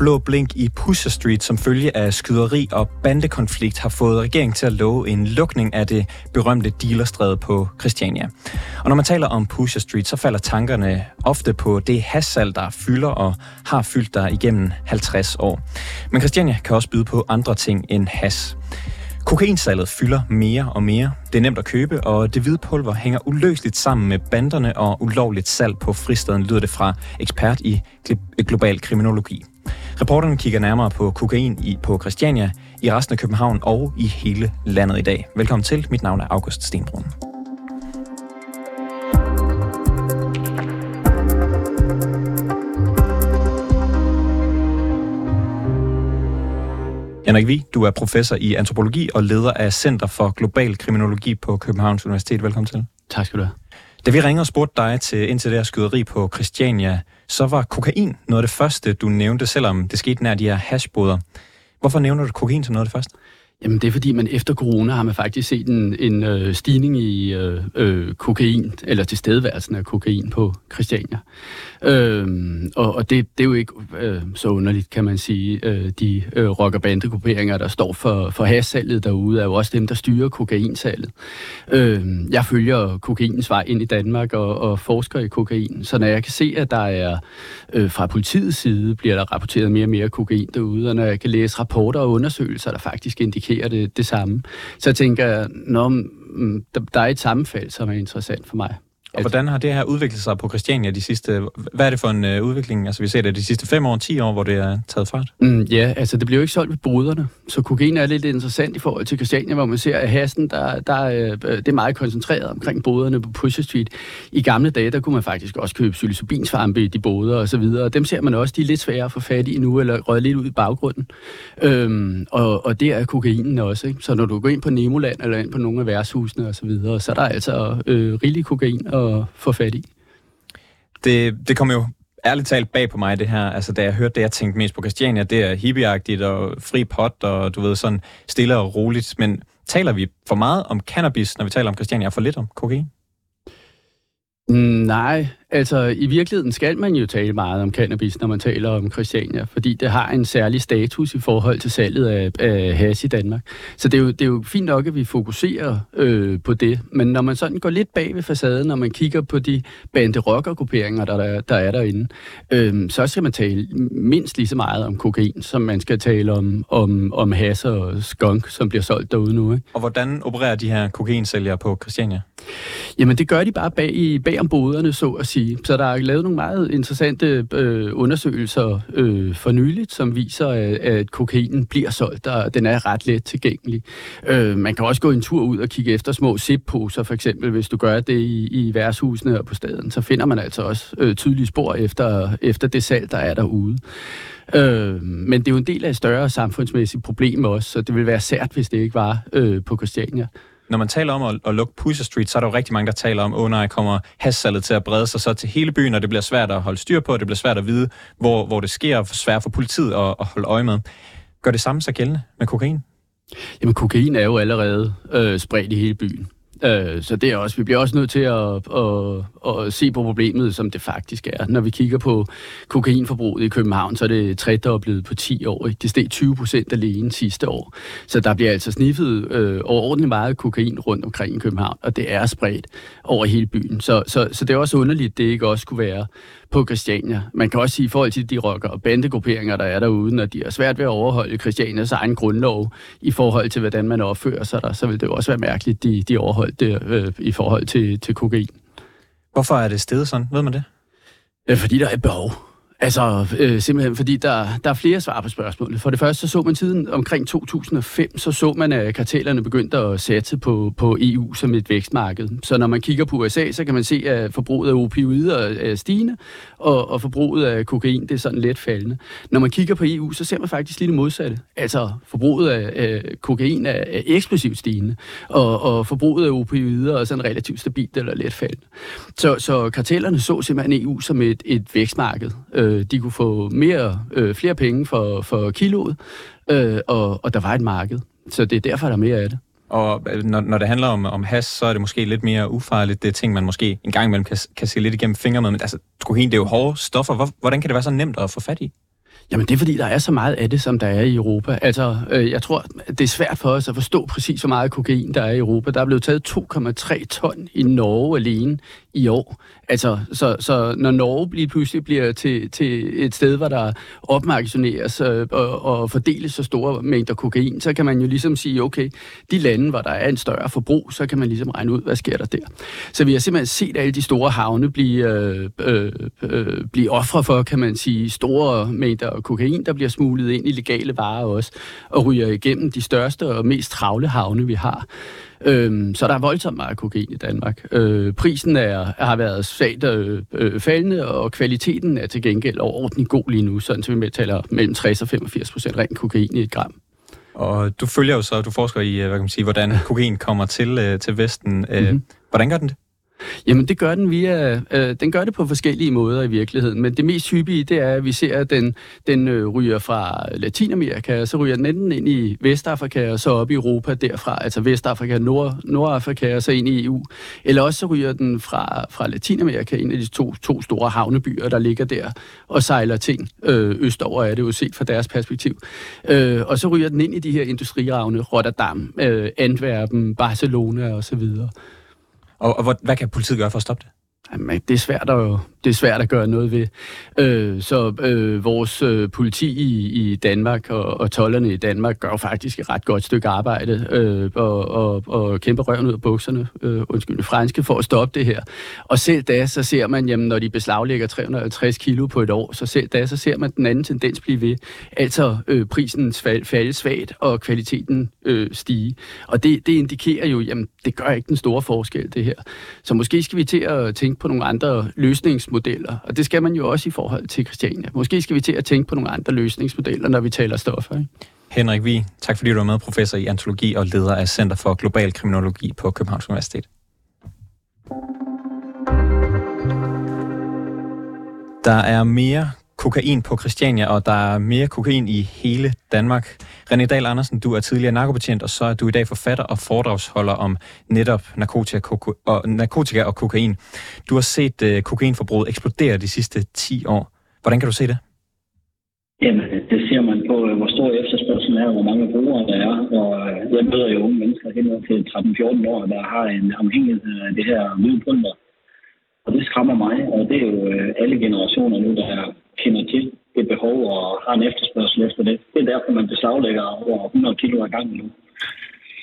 Blå blink i Pusher Street som følge af skyderi og bandekonflikt har fået regeringen til at love en lukning af det berømte dealerstræde på Christiania. Og når man taler om Pusher Street, så falder tankerne ofte på det hassal, der fylder og har fyldt der igennem 50 år. Men Christiania kan også byde på andre ting end has. Kokainsalget fylder mere og mere. Det er nemt at købe, og det hvide pulver hænger uløseligt sammen med banderne og ulovligt salg på fristaden, lyder det fra ekspert i global kriminologi. Reporterne kigger nærmere på kokain i, på Christiania, i resten af København og i hele landet i dag. Velkommen til. Mit navn er August Stenbrun. Henrik Vi, du er professor i antropologi og leder af Center for Global Kriminologi på Københavns Universitet. Velkommen til. Tak skal du have. Da vi ringede og spurgte dig til, ind til det her skyderi på Christiania, så var kokain noget af det første, du nævnte, selvom det skete nær de her hashboder. Hvorfor nævner du kokain som noget af det første? Jamen det er fordi, man efter corona har man faktisk set en, en øh, stigning i øh, øh, kokain, eller tilstedeværelsen af kokain på Christiania. Øh, og og det, det er jo ikke øh, så underligt, kan man sige. Øh, de øh, rock- og bandegrupperinger, der står for, for hassalget derude, er jo også dem, der styrer kokainsalget. Øh, jeg følger kokainens vej ind i Danmark og, og forsker i kokain, så når jeg kan se, at der er øh, fra politiets side, bliver der rapporteret mere og mere kokain derude, og når jeg kan læse rapporter og undersøgelser, der faktisk indikerer det, det samme, så tænker når mm, der, der er et sammenfald, som er interessant for mig. Og hvordan har det her udviklet sig på Christiania de sidste... Hvad er det for en øh, udvikling? Altså, vi ser det de sidste fem år, ti år, hvor det er taget fart. Mm, ja, altså, det bliver jo ikke solgt ved boderne. Så kokain er lidt interessant i forhold til Christiania, hvor man ser, at hassen, der, der, øh, øh det er meget koncentreret omkring boderne på Pusher Street. I gamle dage, der kunne man faktisk også købe psilocybinsvampe i de boder og så videre. Og dem ser man også, de er lidt svære at få fat i nu, eller røget lidt ud i baggrunden. Øhm, og, og det er kokainen også. Ikke? Så når du går ind på Nemoland, eller ind på nogle af værtshusene og så videre, så er der altså øh, rigelig kokain at få fat i. Det, det kommer jo ærligt talt bag på mig, det her. Altså, da jeg hørte det, jeg tænkte mest på Christiania, det er hippieagtigt og fri pot, og du ved, sådan stille og roligt. Men taler vi for meget om cannabis, når vi taler om Christiania, og for lidt om kokain? Mm, nej, Altså, i virkeligheden skal man jo tale meget om cannabis, når man taler om Christiania, fordi det har en særlig status i forhold til salget af, af hash i Danmark. Så det er, jo, det er jo fint nok, at vi fokuserer øh, på det, men når man sådan går lidt bag ved facaden, når man kigger på de bande grupperinger der, der, der er derinde, øh, så skal man tale mindst lige så meget om kokain, som man skal tale om, om, om hash og skunk, som bliver solgt derude nu. Ikke? Og hvordan opererer de her kokainsælgere på Christiania? Jamen, det gør de bare bag, bag om boderne, så at sige sige. Så der er lavet nogle meget interessante øh, undersøgelser øh, for nyligt, som viser, at, at kokainen bliver solgt, og den er ret let tilgængelig. Øh, man kan også gå en tur ud og kigge efter små zip-poser, for eksempel, hvis du gør det i, i værtshusene og på staden, så finder man altså også øh, tydelige spor efter, efter det salg, der er derude. Øh, men det er jo en del af et større samfundsmæssigt problem også, så det vil være sært, hvis det ikke var øh, på Christiania når man taler om at, at lukke Pusher Street, så er der jo rigtig mange, der taler om, at oh nej, kommer hassalget til at brede sig så til hele byen, og det bliver svært at holde styr på, og det bliver svært at vide, hvor, hvor det sker, og svært for politiet at, at holde øje med. Gør det samme sig gældende med kokain? Jamen, kokain er jo allerede øh, spredt i hele byen. Øh, så det er også, vi bliver også nødt til at, at, at se på problemet, som det faktisk er. Når vi kigger på kokainforbruget i København, så er det tredoblet på 10 år. Ikke? Det steg 20 procent alene sidste år. Så der bliver altså sniffet øh, overordentligt meget kokain rundt omkring i København, og det er spredt over hele byen. Så, så, så det er også underligt, at det ikke også kunne være på Christiania. Man kan også sige, i forhold til de rocker- og bandegrupperinger, der er derude, når de er svært ved at overholde Christianias egen grundlov i forhold til, hvordan man opfører sig der, så vil det jo også være mærkeligt, de, de overholdt det øh, i forhold til, til kokain. Hvorfor er det stedet sådan? Ved man det? Fordi der er et behov. Altså, øh, simpelthen fordi der, der er flere svar på spørgsmålet. For det første, så så man tiden omkring 2005, så så man, at kartellerne begyndte at satse på, på EU som et vækstmarked. Så når man kigger på USA, så kan man se, at forbruget af opioider er stigende, og, og forbruget af kokain, det er sådan let faldende. Når man kigger på EU, så ser man faktisk lige det modsatte. Altså, forbruget af, af kokain er, er eksplosivt stigende, og, og forbruget af opioider er sådan relativt stabilt eller let faldende. Så, så kartellerne så simpelthen EU som et, et vækstmarked. Øh, Øh, de kunne få mere, øh, flere penge for, for kiloet, øh, og, og der var et marked. Så det er derfor, der er mere af det. Og øh, når, når det handler om, om has, så er det måske lidt mere ufarligt. Det er ting, man måske en gang imellem kan, kan se lidt igennem fingre med. Men altså, kokain, det er jo hårde stoffer. Hvor, hvordan kan det være så nemt at få fat i? Jamen det er fordi, der er så meget af det, som der er i Europa. Altså, øh, jeg tror, det er svært for os at forstå præcis, hvor meget kokain der er i Europa. Der er blevet taget 2,3 ton i Norge alene i år. Altså, så, så når Norge bliver, pludselig bliver til, til et sted, hvor der opmarketioneres øh, og, og fordeles så store mængder kokain, så kan man jo ligesom sige, okay, de lande, hvor der er en større forbrug, så kan man ligesom regne ud, hvad sker der der. Så vi har simpelthen set alle de store havne blive, øh, øh, øh, blive ofre for, kan man sige, store mængder kokain, der bliver smuglet ind i legale varer også, og ryger igennem de største og mest travle havne, vi har. Øhm, så der er voldsomt meget kokain i Danmark. Øh, prisen er, har været svagt øh, øh, faldende, og kvaliteten er til gengæld overordentligt god lige nu, sådan så vi taler mellem 60 og 85 procent ren kokain i et gram. Og du følger jo så, du forsker i, øh, hvad kan man sige, hvordan kokain kommer til, øh, til Vesten. Mm-hmm. Hvordan gør den det? Jamen, det gør den via, øh, den gør det på forskellige måder i virkeligheden, men det mest hyppige, det er, at vi ser, at den, den øh, ryger fra Latinamerika, og så ryger den enten ind i Vestafrika, og så op i Europa derfra, altså Vestafrika, Nord, Nordafrika, og så ind i EU. Eller også så ryger den fra, fra Latinamerika, en af de to, to store havnebyer, der ligger der, og sejler ting øh, østover, er det jo set fra deres perspektiv. Øh, og så ryger den ind i de her industriravne, Rotterdam, øh, Antwerpen, Barcelona og så videre. Og, og hvad kan politiet gøre for at stoppe det? Jamen, det er svært at det er svært at gøre noget ved. Øh, så øh, vores øh, politi i, i Danmark og, og tollerne i Danmark gør faktisk et ret godt stykke arbejde øh, og, og, og kæmper røven ud af bukserne, øh, undskyld, franske, for at stoppe det her. Og selv da, så ser man, jamen, når de beslaglægger 350 kilo på et år, så selv da, så ser man den anden tendens blive ved. Altså øh, prisen fald, falde svagt, og kvaliteten øh, stige. Og det, det indikerer jo, jamen, det gør ikke den store forskel, det her. Så måske skal vi til at tænke på nogle andre løsnings løsningsmodeller, og det skal man jo også i forhold til Christiania. Måske skal vi til at tænke på nogle andre løsningsmodeller, når vi taler stoffer. Ikke? Henrik Vi, tak fordi du var med, professor i antologi og leder af Center for Global Kriminologi på Københavns Universitet. Der er mere kokain på Christiania, og der er mere kokain i hele Danmark. René Dahl Andersen, du er tidligere narkobetjent, og så er du i dag forfatter og foredragsholder om netop narkotika, og, narkotika og kokain. Du har set øh, kokainforbruget eksplodere de sidste 10 år. Hvordan kan du se det? Jamen, øh, det ser man på, øh, hvor stor efterspørgselen er, hvor mange brugere der er. Og øh, jeg møder jo unge mennesker hen til 13-14 år, der har en afhængighed af det her hvide pulver. Og det skræmmer mig, og det er jo alle generationer nu, der kender til det behov og har en efterspørgsel efter det. Det er derfor, man beslaglægger over 100 kilo ad gangen nu.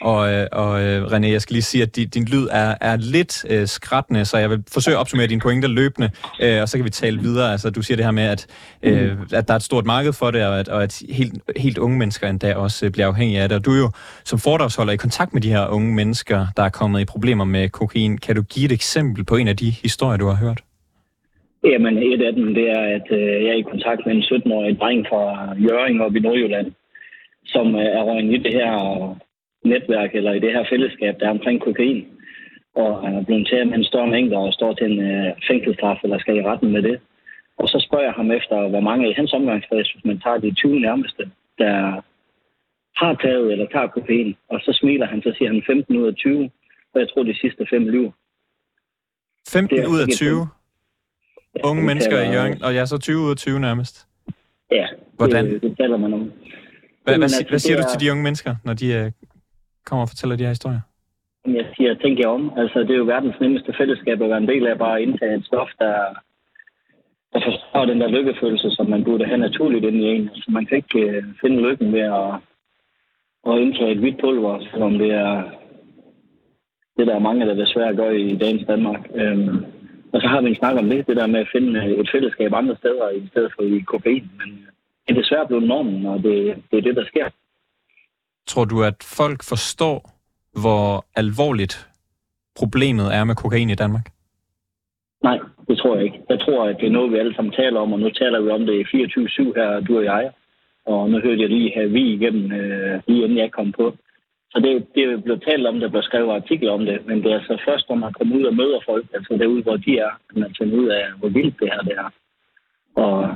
Og, øh, og øh, René, jeg skal lige sige, at din, din lyd er, er lidt øh, skrættende, så jeg vil forsøge at opsummere dine pointer løbende, øh, og så kan vi tale videre. Altså, du siger det her med, at, øh, mm. at der er et stort marked for det, og at, og at helt, helt unge mennesker endda også øh, bliver afhængige af det. Og du er jo som foredragsholder i kontakt med de her unge mennesker, der er kommet i problemer med kokain. Kan du give et eksempel på en af de historier, du har hørt? Jamen, et af dem, det er, at øh, jeg er i kontakt med en 17-årig dreng fra Jøring op i Nordjylland, som øh, er røget i det her netværk, eller i det her fællesskab, der er omkring kokain. Og han er blevet til med en større mængde og står til en øh, fængselsstraf, eller skal i retten med det. Og så spørger jeg ham efter, hvor mange i hans omgangskreds, hvis man tager de 20 nærmeste, der har taget eller tager kokain. Og så smiler han, så siger han 15 ud af 20, og jeg tror, de sidste fem lyver. 15 ud af 20? Unge mennesker i Jørgen, og jeg er så 20 ud af 20 nærmest. Ja, Hvordan? Det, det taler man om. Hvad, hvad, altså, hvad siger du til de unge mennesker, når de uh, kommer og fortæller de her historier? Jeg siger, tænk jer om. Altså, det er jo verdens nemmeste fællesskab at være en del af, bare at indtage et stof, der, der forstår den der lykkefølelse, som man burde have naturligt ind i en. Altså, man kan ikke uh, finde lykken ved at, at indtage et hvidt pulver, selvom det er det, der er mange, der desværre gør i dagens Danmark. Um, og så har vi en snak om det, det der med at finde øh, et fællesskab andre steder, i stedet for i kokain. Men øh, det er desværre blevet normen, og det, det er det, der sker. Tror du, at folk forstår, hvor alvorligt problemet er med kokain i Danmark? Nej, det tror jeg ikke. Jeg tror, at det er noget, vi alle sammen taler om, og nu taler vi om det i 24-7 her, du og jeg. Og nu hørte jeg lige her vi igennem, øh, lige inden jeg kom på. Så det, det er blevet talt om, der bliver skrevet artikler om det, men det er altså først, når man kommer ud og møder folk, altså derude, hvor de er, at man finder ud af, hvor vildt det her det er. Og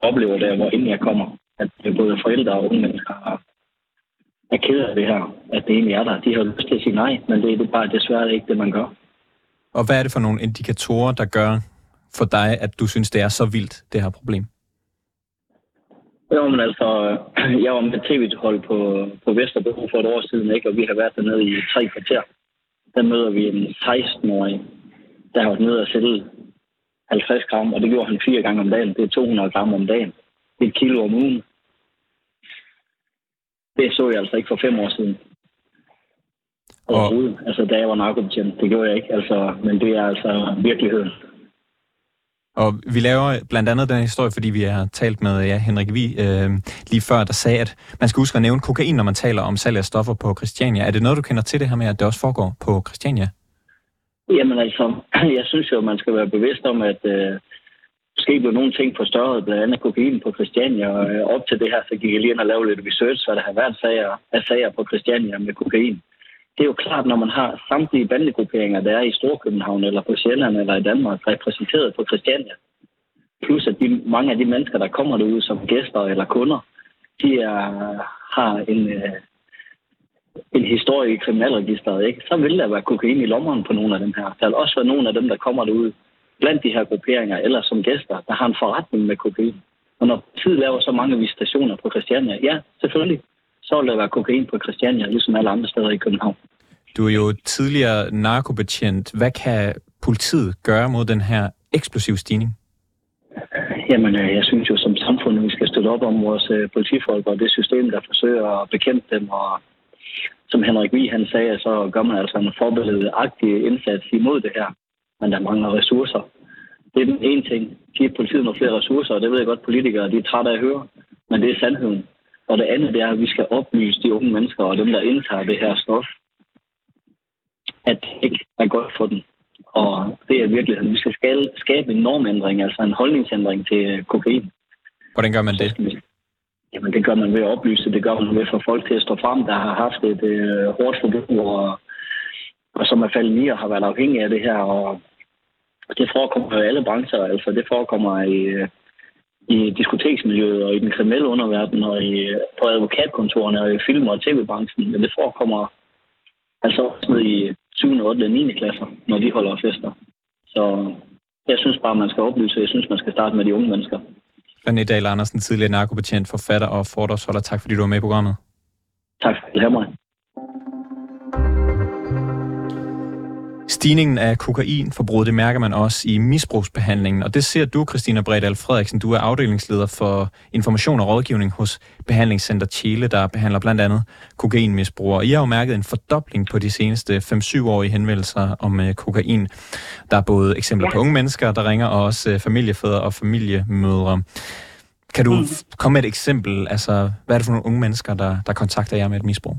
oplever det, hvor inden jeg kommer, at det både forældre og unge mennesker er ked af det her, at det egentlig er der. De har lyst til at sige nej, men det er bare desværre ikke det, man gør. Og hvad er det for nogle indikatorer, der gør for dig, at du synes, det er så vildt, det her problem? Jo, men altså, jeg var med tv-hold på, på Vesterbro for et år siden, ikke? og vi har været dernede i tre kvarter. Der møder vi en 16-årig, der har været nede og sælge 50 gram, og det gjorde han fire gange om dagen. Det er 200 gram om dagen. Det er et kilo om ugen. Det så jeg altså ikke for fem år siden. Overhovedet. Og... Altså, da jeg var narkobetjent, det gjorde jeg ikke. Altså, men det er altså virkeligheden. Og vi laver blandt andet den historie, fordi vi har talt med ja, Henrik Vi øh, lige før, der sagde, at man skal huske at nævne kokain, når man taler om salg af stoffer på Christiania. Er det noget, du kender til det her med, at det også foregår på Christiania? Jamen altså, jeg synes jo, at man skal være bevidst om, at øh, måske blev nogle ting forstørret, blandt andet kokain på Christiania, og øh, op til det her, så gik jeg lige ind og lavede lidt research, hvad der har været sager, af sager på Christiania med kokain. Det er jo klart, når man har samtlige bandegrupperinger, der er i Storkøbenhavn eller på Sjælland eller i Danmark, repræsenteret på Christiania, plus at de, mange af de mennesker, der kommer derud som gæster eller kunder, de er, har en, øh, en historie i kriminalregisteret, ikke? så vil der være kokain i lommeren på nogle af dem her. Der vil også være nogle af dem, der kommer derud blandt de her grupperinger, eller som gæster, der har en forretning med kokain. Og når tid laver så mange visitationer på Christiania, ja, selvfølgelig, så vil der være kokain på Christiania, ligesom alle andre steder i København. Du er jo tidligere narkobetjent. Hvad kan politiet gøre mod den her eksplosive stigning? Jamen, øh, jeg synes jo som samfund, vi skal støtte op om vores øh, politifolk og det system, der forsøger at bekæmpe dem. Og som Henrik Vig han sagde, så gør man altså en forberedelig indsats imod det her men der mangler ressourcer. Det er den ene ting. Giv politiet nogle flere ressourcer, og det ved jeg godt, politikere de er trætte af at høre, men det er sandheden. Og det andet det er, at vi skal oplyse de unge mennesker og dem, der indtager det her stof, at det ikke er godt for dem. Og det er virkeligheden. Vi skal skabe en normændring, altså en holdningsændring til kokain. Hvordan gør man det? Jamen, det gør man ved at oplyse. Det gør man ved at få folk til at stå frem, der har haft et øh, hårdt forbrug, og, og som er faldet i og har været afhængige af det her. Og det forekommer i alle brancher. Altså, det forekommer i, i diskoteksmiljøet og i den kriminelle underverden og i, på advokatkontorerne og i film- og tv-branchen. Men det forekommer altså også ned i 7., 8. og 9. klasser, når de holder fester. Så jeg synes bare, man skal oplyse. Jeg synes, man skal starte med de unge mennesker. René Dahl Andersen, tidligere narkobetjent, forfatter og foredragsholder. Tak fordi du var med i programmet. Tak for at mig. Stigningen af kokainforbruget, det mærker man også i misbrugsbehandlingen, og det ser du, Christina Bredal Frederiksen. Du er afdelingsleder for information og rådgivning hos Behandlingscenter Chile, der behandler blandt andet kokainmisbrugere. I har jo mærket en fordobling på de seneste 5-7 år i henvendelser om uh, kokain. Der er både eksempler ja. på unge mennesker, der ringer, og også uh, familiefædre og familiemødre. Kan du mm. komme med et eksempel? Altså, hvad er det for nogle unge mennesker, der, der kontakter jer med et misbrug?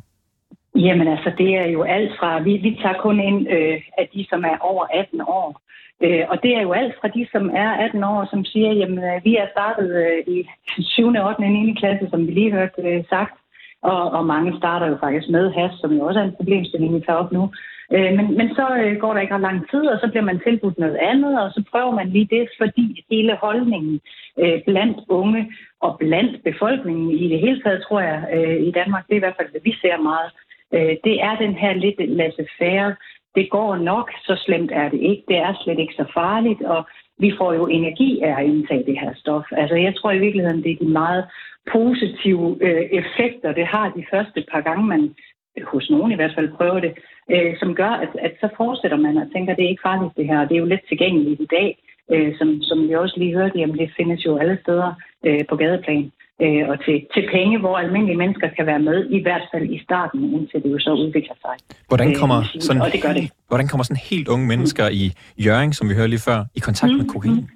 Jamen altså, det er jo alt fra, vi, vi tager kun ind øh, af de, som er over 18 år. Øh, og det er jo alt fra de, som er 18 år, som siger, jamen øh, vi er startet øh, i 7. 8. og 9. klasse, som vi lige hørte øh, sagt. Og, og mange starter jo faktisk med has, som jo også er en problemstilling, vi tager op nu. Øh, men, men så øh, går der ikke ret lang tid, og så bliver man tilbudt noget andet, og så prøver man lige det, fordi hele holdningen øh, blandt unge og blandt befolkningen i det hele taget, tror jeg, øh, i Danmark, det er i hvert fald, det vi ser meget, øh, det er den her lidt laissez-faire. Det går nok, så slemt er det ikke. Det er slet ikke så farligt, og vi får jo energi af at indtage det her stof. Altså jeg tror i virkeligheden, det er de meget positive øh, effekter, det har de første par gange, man hos nogen i hvert fald prøver det, øh, som gør, at, at så fortsætter man og tænker, at det er ikke farligt det her, og det er jo lidt tilgængeligt i dag, øh, som, som vi også lige hørte, jamen det findes jo alle steder øh, på gadeplan øh, og til, til penge, hvor almindelige mennesker kan være med, i hvert fald i starten, indtil det jo så udvikler sig. Hvordan øh, kommer, øh, sådan, og det gør det. hvordan kommer sådan helt unge mennesker mm. i Jøring, som vi hørte lige før, i kontakt mm. med kokain? Mm.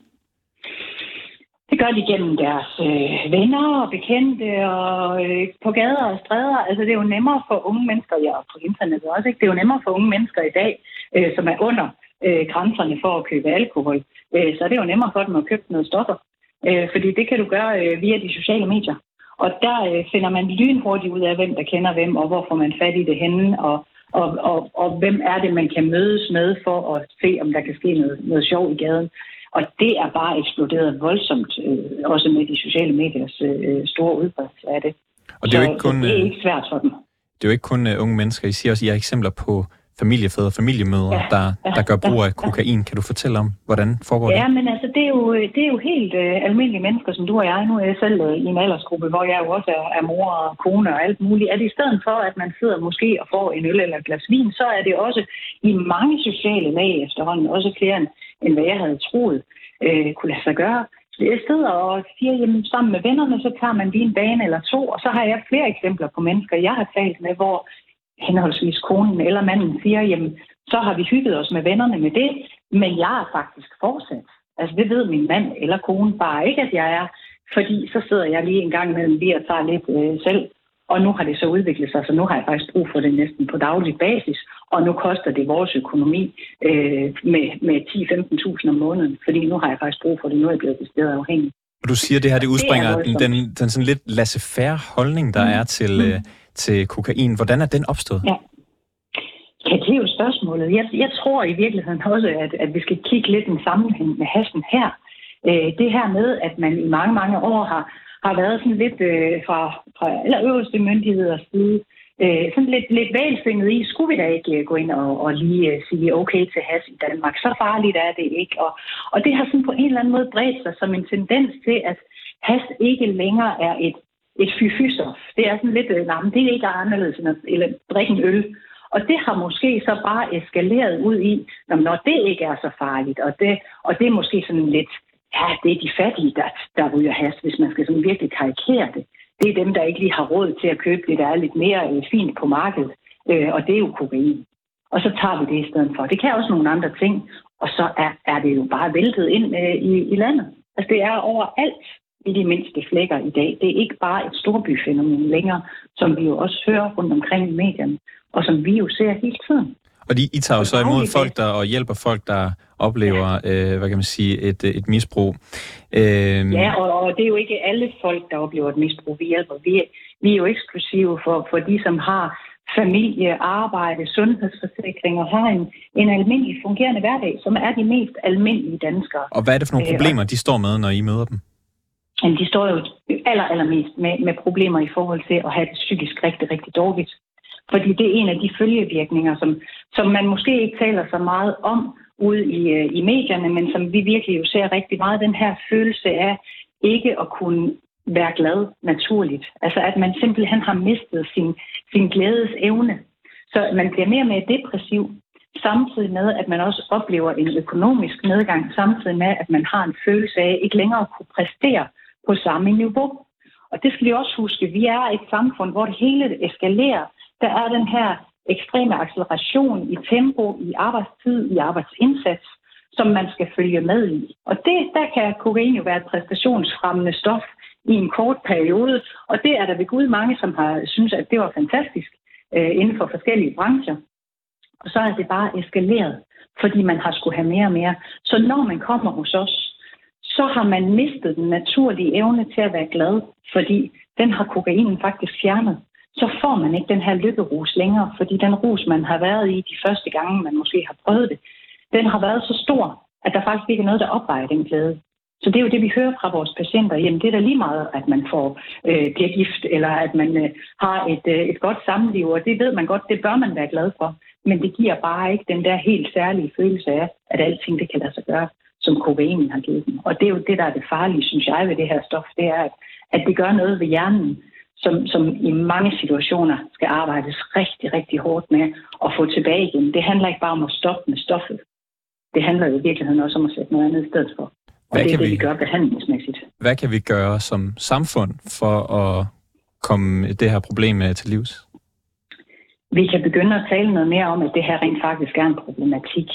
Det gør de gennem deres øh, venner og bekendte og øh, på gader og stræder. Altså det er jo nemmere for unge mennesker, ja på internettet også, ikke? det er jo nemmere for unge mennesker i dag, øh, som er under øh, grænserne for at købe alkohol. Øh, så er det jo nemmere for dem at købe noget stoffer. Øh, fordi det kan du gøre øh, via de sociale medier. Og der øh, finder man lynhurtigt ud af, hvem der kender hvem, og hvor får man fat i det henne, og, og, og, og hvem er det, man kan mødes med for at se, om der kan ske noget, noget sjov i gaden. Og det er bare eksploderet voldsomt, øh, også med de sociale mediers øh, store udbredelse af det. Og det er jo ikke kun, det er ikke svært for dem. Det er jo ikke kun unge mennesker. I siger også, at I har eksempler på familiefædre og familiemødre, ja, der, ja, der gør brug af kokain. Ja. Kan du fortælle om, hvordan foregår det? Ja, men altså, det er jo, det er jo helt uh, almindelige mennesker, som du og jeg. Nu er jeg selv uh, i en aldersgruppe, hvor jeg jo også er, er mor og kone og alt muligt. At i stedet for, at man sidder måske og får en øl eller et glas vin, så er det også i mange sociale lag efterhånden, også flere end, end hvad jeg havde troet uh, kunne lade sig gøre. Jeg sidder og siger, jamen sammen med vennerne, så tager man lige en bane eller to, og så har jeg flere eksempler på mennesker, jeg har talt med, hvor henholdsvis konen eller manden siger, jamen, så har vi hygget os med vennerne med det, men jeg er faktisk fortsat. Altså, det ved min mand eller kone bare ikke, at jeg er, fordi så sidder jeg lige en gang imellem lige og tager lidt øh, selv, og nu har det så udviklet sig, så nu har jeg faktisk brug for det næsten på daglig basis, og nu koster det vores økonomi øh, med, med 10-15.000 om måneden, fordi nu har jeg faktisk brug for det, nu er jeg blevet bestedet afhængig. Du siger, det her det udspringer det den, den, den sådan lidt laissez-faire holdning, der mm. er til, mm. øh, til kokain. Hvordan er den opstået? Ja. Ja, det er jo spørgsmålet. Jeg, jeg tror i virkeligheden også, at, at vi skal kigge lidt en sammenhæng med hasten her. Øh, det her med, at man i mange, mange år har, har været sådan lidt øh, fra, fra allerøverste myndigheders side, øh, sådan lidt, lidt valgfindet i, skulle vi da ikke øh, gå ind og, og lige øh, sige okay til has i Danmark? Så farligt er det ikke. Og, og det har sådan på en eller anden måde bredt sig som en tendens til, at has ikke længere er et et fyfystof. Det er sådan lidt, øh, nej, det er ikke anderledes end at eller drikke en øl. Og det har måske så bare eskaleret ud i, når det ikke er så farligt, og det, og det er måske sådan lidt, ja, det er de fattige, der, der ryger has, hvis man skal sådan virkelig karikere det. Det er dem, der ikke lige har råd til at købe det, der er lidt mere øh, fint på markedet, øh, og det er jo kokain. Og så tager vi det i stedet for. Det kan også nogle andre ting, og så er, er det jo bare væltet ind øh, i, i landet. Altså det er overalt i de mindste flækker i dag. Det er ikke bare et storbyfænomen længere, som vi jo også hører rundt omkring i medierne, og som vi jo ser hele tiden. Og de, I tager jo så imod folk, der og hjælper folk, der oplever, ja. øh, hvad kan man sige, et, et misbrug. Øh... Ja, og, og det er jo ikke alle folk, der oplever et misbrug, vi hjælper. Vi, vi er jo eksklusive for, for de, som har familie, arbejde, sundhedsforsikring og har en, en almindelig fungerende hverdag, som er de mest almindelige danskere. Og hvad er det for nogle øh, problemer, de står med, når I møder dem? Jamen, de står jo aller, allermest med, med problemer i forhold til at have det psykisk rigtig, rigtig dårligt. Fordi det er en af de følgevirkninger, som, som man måske ikke taler så meget om ude i, øh, i medierne, men som vi virkelig jo ser rigtig meget, den her følelse af ikke at kunne være glad naturligt. Altså at man simpelthen har mistet sin, sin glædes evne. Så man bliver mere og mere depressiv, samtidig med, at man også oplever en økonomisk nedgang, samtidig med, at man har en følelse af ikke længere at kunne præstere på samme niveau. Og det skal vi også huske. Vi er et samfund, hvor det hele eskalerer. Der er den her ekstreme acceleration i tempo, i arbejdstid, i arbejdsindsats, som man skal følge med i. Og det, der kan kokain jo være et præstationsfremmende stof i en kort periode, og det er der ved Gud mange, som har synes, at det var fantastisk øh, inden for forskellige brancher. Og så er det bare eskaleret, fordi man har skulle have mere og mere. Så når man kommer hos os, så har man mistet den naturlige evne til at være glad, fordi den har kokainen faktisk fjernet. Så får man ikke den her lykkerus længere, fordi den rus, man har været i de første gange, man måske har prøvet det, den har været så stor, at der faktisk ikke er noget, der opvejer den glæde. Så det er jo det, vi hører fra vores patienter. Jamen, det er da lige meget, at man får øh, bliver gift, eller at man øh, har et, øh, et godt samliv, og det ved man godt, det bør man være glad for. Men det giver bare ikke den der helt særlige følelse af, at alting det kan lade sig gøre som kokainen har givet dem. Og det er jo det, der er det farlige, synes jeg, ved det her stof, det er, at, at det gør noget ved hjernen, som, som i mange situationer skal arbejdes rigtig, rigtig hårdt med at få tilbage igen. Det handler ikke bare om at stoppe med stoffet. Det handler jo i virkeligheden også om at sætte noget andet i stedet for. Og hvad det er kan det, vi, vi gør behandlingsmæssigt. Hvad kan vi gøre som samfund for at komme det her problem til livs? Vi kan begynde at tale noget mere om, at det her rent faktisk er en problematik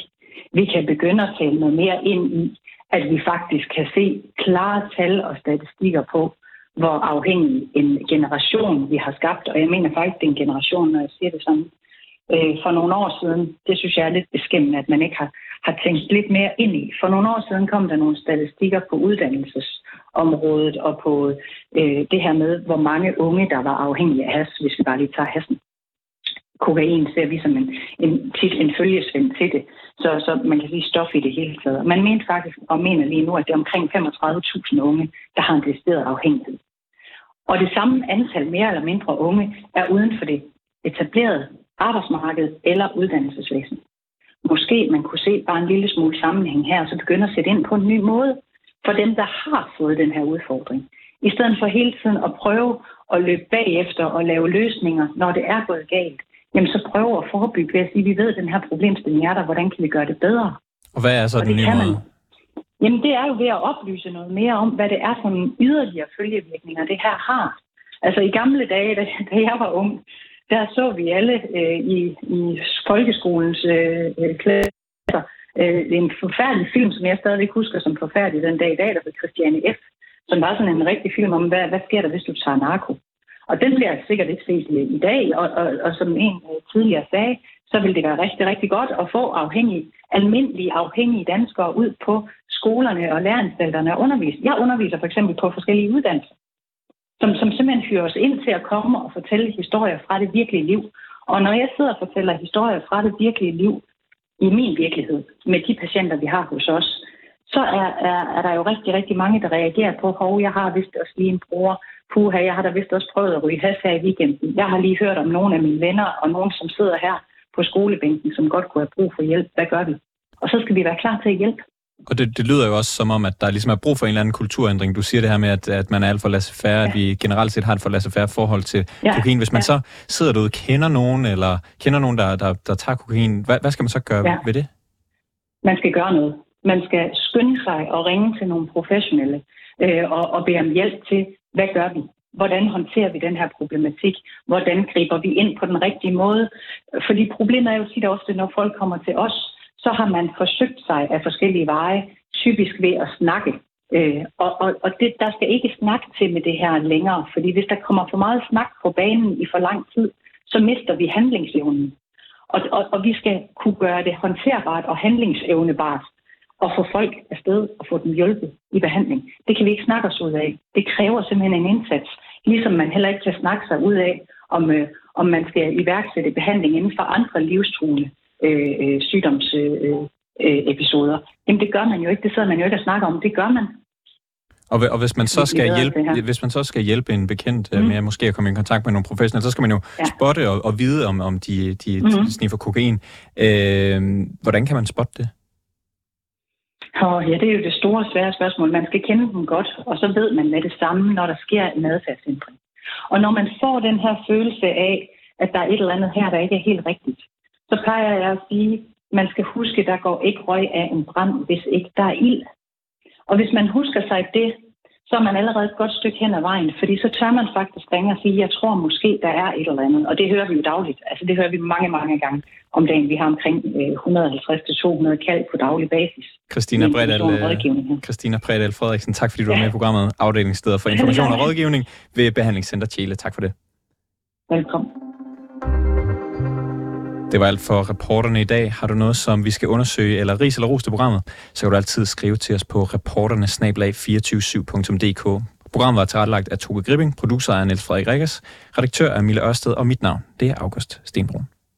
vi kan begynde at tale noget mere ind i, at vi faktisk kan se klare tal og statistikker på, hvor afhængig en generation vi har skabt. Og jeg mener faktisk, det er en generation, når jeg siger det sådan. Øh, for nogle år siden, det synes jeg er lidt beskæmmende, at man ikke har, har tænkt lidt mere ind i. For nogle år siden kom der nogle statistikker på uddannelsesområdet og på øh, det her med, hvor mange unge, der var afhængige af has, hvis vi bare lige tager hassen kokain ser vi som en, en, tit en følgesvend til det. Så, så man kan sige stof i det hele taget. Man mener faktisk, og mener lige nu, at det er omkring 35.000 unge, der har en decideret afhængighed. Og det samme antal mere eller mindre unge er uden for det etablerede arbejdsmarked eller uddannelsesvæsen. Måske man kunne se bare en lille smule sammenhæng her, og så begynde at sætte ind på en ny måde for dem, der har fået den her udfordring. I stedet for hele tiden at prøve at løbe bagefter og lave løsninger, når det er gået galt, jamen så prøve at forebygge ved at sige, at vi ved, at den her problemstilling er der, hvordan kan vi gøre det bedre? Og hvad er så den nye måde? Jamen det er jo ved at oplyse noget mere om, hvad det er for nogle yderligere følgevirkninger, det her har. Altså i gamle dage, da, da jeg var ung, der så vi alle øh, i, i folkeskolens øh, klasser øh, en forfærdelig film, som jeg stadig husker som forfærdelig den dag i dag, der hed Christiane F., som var sådan en rigtig film om, hvad, hvad sker der, hvis du tager narko? Og den bliver altså sikkert ikke set i dag, og, og, og som en øh, tidligere sagde, så vil det være rigtig, rigtig godt at få afhængige, almindelige afhængige danskere ud på skolerne og læreanstalterne og undervise. Jeg underviser for eksempel på forskellige uddannelser som, som simpelthen hyrer os ind til at komme og fortælle historier fra det virkelige liv. Og når jeg sidder og fortæller historier fra det virkelige liv i min virkelighed med de patienter, vi har hos os, så er, er, er der jo rigtig, rigtig mange, der reagerer på, hov, jeg har vist også lige en bror, puha, jeg har da vist også prøvet at ryge has her i weekenden. Jeg har lige hørt om nogle af mine venner og nogen, som sidder her på skolebænken, som godt kunne have brug for hjælp. Hvad gør vi? Og så skal vi være klar til at hjælpe. Og det, det lyder jo også som om, at der ligesom er brug for en eller anden kulturændring. Du siger det her med, at, at man er alt for laissez-faire, ja. at vi generelt set har et for laissez-faire forhold til ja. kokain. Hvis man ja. så sidder derude, kender nogen, eller kender nogen, der, der, der tager kokain, hvad, hvad skal man så gøre ja. ved det? Man skal gøre noget. Man skal skynde sig og ringe til nogle professionelle øh, og, og bede om hjælp til, hvad gør vi? Hvordan håndterer vi den her problematik? Hvordan griber vi ind på den rigtige måde? Fordi problemet er jo tit ofte, når folk kommer til os, så har man forsøgt sig af forskellige veje, typisk ved at snakke. Øh, og og, og det, der skal ikke snakke til med det her længere, fordi hvis der kommer for meget snak på banen i for lang tid, så mister vi handlingsevnen. Og, og, og vi skal kunne gøre det håndterbart og handlingsevnebart og få folk afsted og få dem hjulpet i behandling. Det kan vi ikke snakke os ud af. Det kræver simpelthen en indsats, ligesom man heller ikke kan snakke sig ud af, om, øh, om man skal iværksætte behandling inden for andre livstruende øh, øh sygdomsepisoder. Øh, øh, Jamen det gør man jo ikke, det sidder man jo ikke og snakker om, det gør man. Og, og hvis, man så skal hjælpe, hvis man så skal hjælpe en bekendt mm. med at måske at komme i kontakt med nogle professionelle, så skal man jo ja. spotte og, og vide, om, om de, de, mm. de sniffer kokain. Øh, hvordan kan man spotte det? Og ja, det er jo det store, svære spørgsmål. Man skal kende dem godt, og så ved man med det samme, når der sker en adfærdsændring. Og når man får den her følelse af, at der er et eller andet her, der ikke er helt rigtigt, så plejer jeg at sige, man skal huske, at der går ikke røg af en brand, hvis ikke der er ild. Og hvis man husker sig det, så er man allerede et godt stykke hen ad vejen, fordi så tør man faktisk ringe og sige, jeg tror måske, der er et eller andet. Og det hører vi jo dagligt. Altså det hører vi mange, mange gange om dagen. Vi har omkring 150-200 øh, kald på daglig basis. Christina Bredal, øh, Christina Bredal Frederiksen, tak fordi du ja. var med i programmet Afdelingssteder for Information og Rådgivning ved Behandlingscenter Tjæle. Tak for det. Velkommen. Det var alt for reporterne i dag. Har du noget, som vi skal undersøge, eller ris eller ros til programmet, så kan du altid skrive til os på reporternesnablag247.dk. Programmet var tilrettelagt af Toge Gripping, producer er Niels Frederik Rikkes, redaktør er Mille Ørsted, og mit navn, det er August Stenbrun.